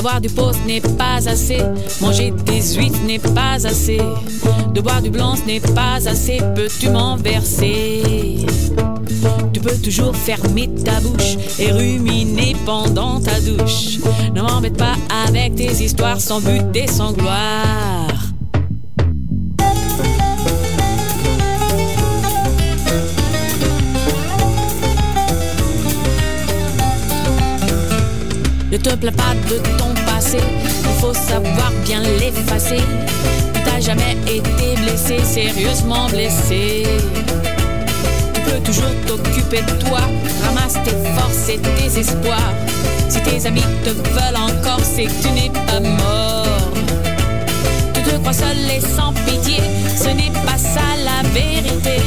Boire du pot n'est pas assez. Manger des huîtres n'est pas assez. De boire du blanc n'est pas assez. Peux-tu m'en verser? Tu peux toujours fermer ta bouche et ruminer pendant ta douche. Ne m'embête pas avec tes histoires sans but et sans gloire. Te plains pas de ton passé, il faut savoir bien l'effacer. T'as jamais été blessé, sérieusement blessé. Tu peux toujours t'occuper de toi, ramasse tes forces et tes espoirs. Si tes amis te veulent encore, c'est que tu n'es pas mort. Tu te crois seul et sans pitié, ce n'est pas ça la vérité.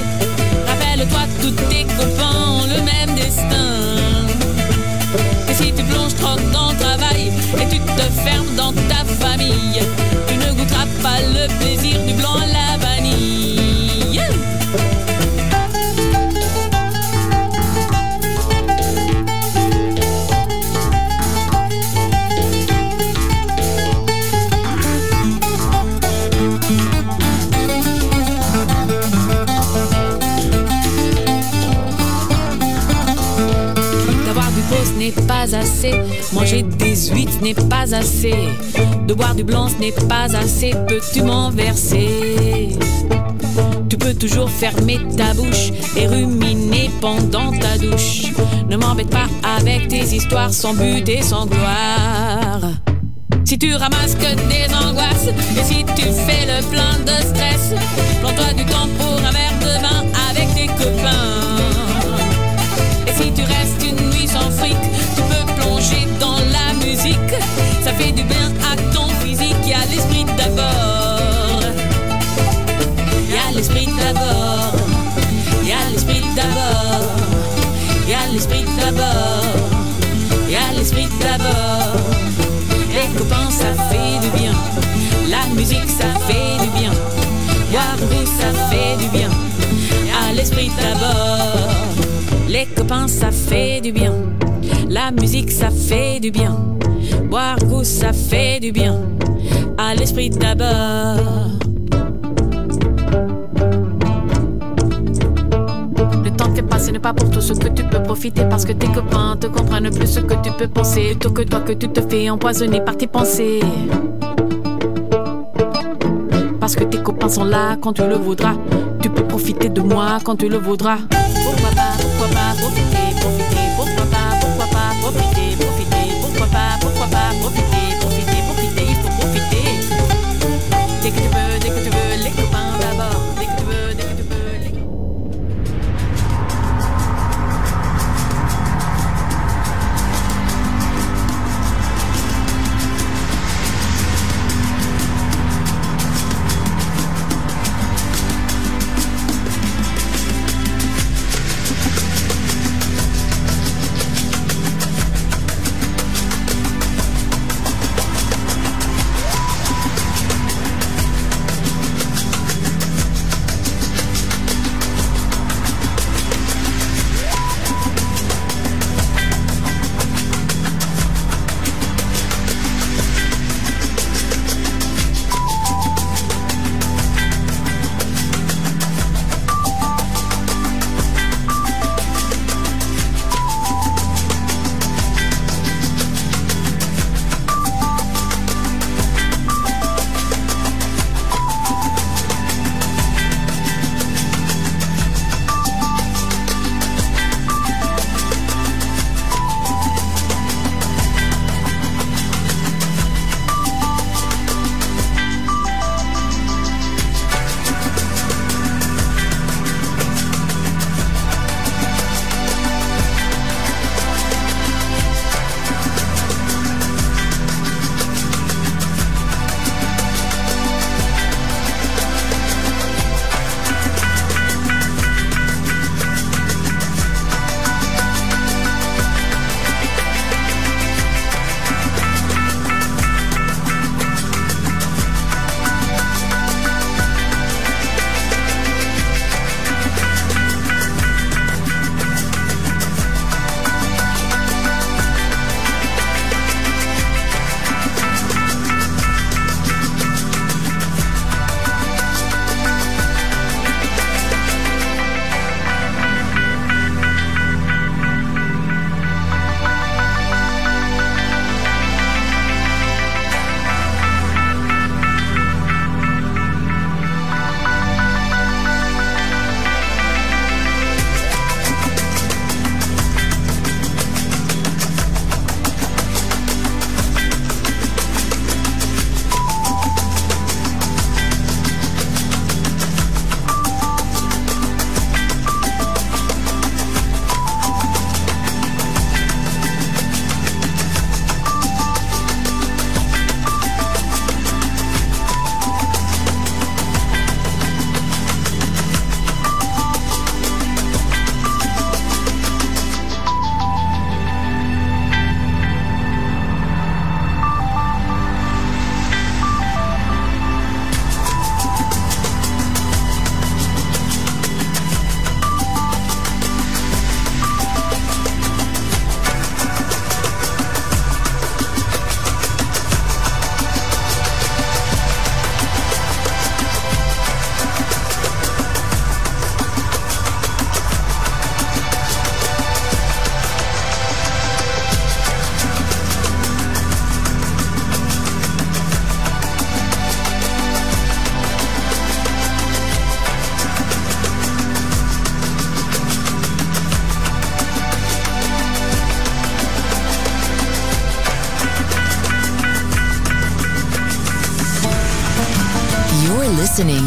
Du blanc, ce n'est pas assez. Peux-tu m'en verser? Tu peux toujours fermer ta bouche et ruminer pendant ta douche. Ne m'embête pas avec tes histoires sans but et sans gloire. Si tu ramasses des angoisses et si tu fais le plein de stress, ça fait du bien. À l'esprit d'abord. Les copains, ça fait du bien. La musique, ça fait du bien. Boire goût, ça fait du bien. À l'esprit d'abord. Le temps fait passer n'est pas pour tout ce que tu peux profiter parce que tes copains te comprennent plus ce que tu peux penser plutôt que toi que tu te fais empoisonner par tes pensées. Parce que tes copains sont là quand tu le voudras. Tu peux profiter de moi quand tu le voudras. Pourquoi pas, pourquoi pas profiter, profiter, pourquoi pas, pourquoi pas profiter, profiter, pourquoi pas, pourquoi pas profiter, profiter, profiter, il faut profiter. Dès que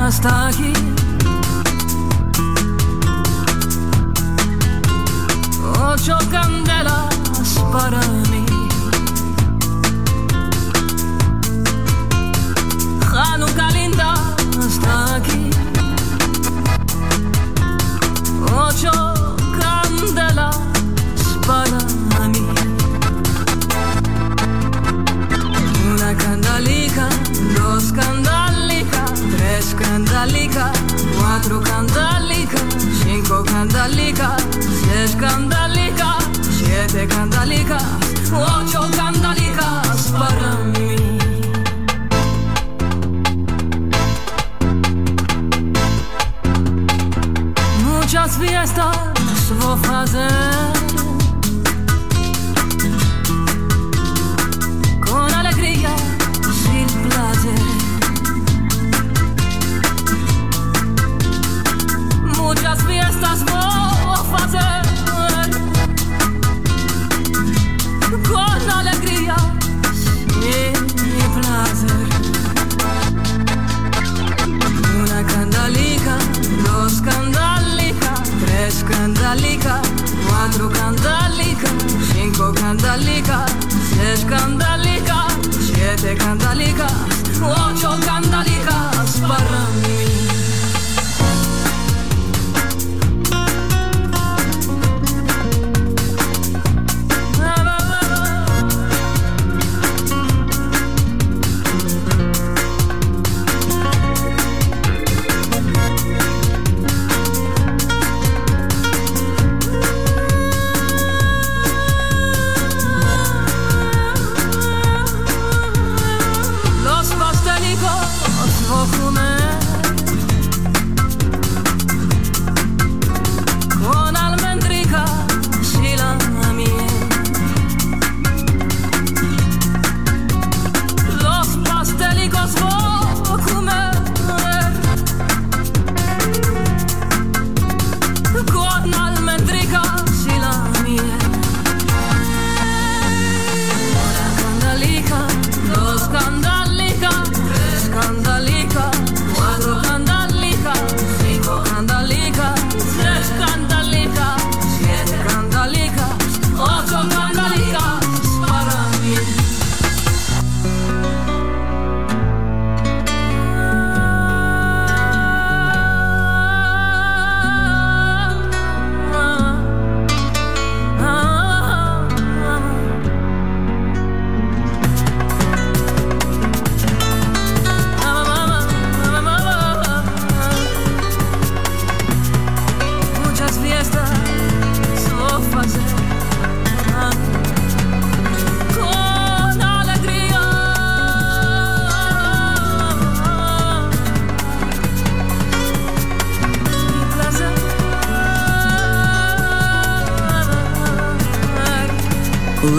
Hasta aquí. Ocho candelas para cuatro candalica, cinco candalica, seis candalica. siete candalicas, ocho candalicas para mí. Muchas fiestas vou fazer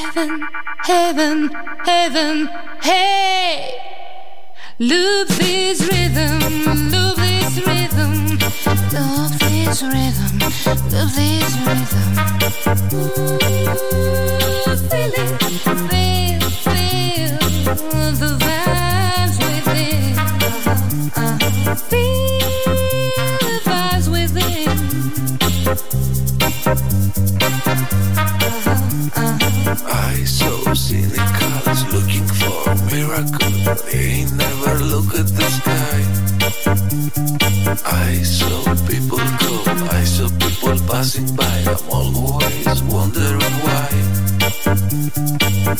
heaven, heaven, heaven, hey! Love this rhythm, Love this rhythm, Love this rhythm, Love this rhythm. Ooh, feel it, feel, feel the vibes within. Uh, feel They never look at the sky. I saw people go, I saw people passing by. I'm always wondering why.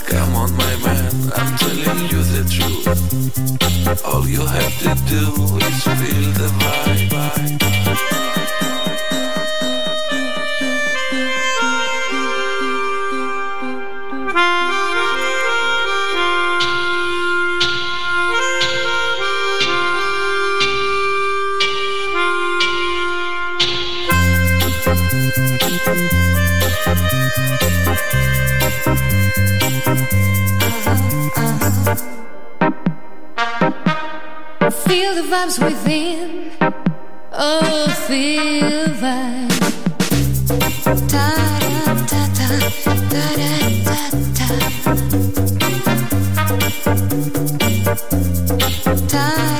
Come on, my man, I'm telling you the truth. All you have to do is feel the vibe. Time.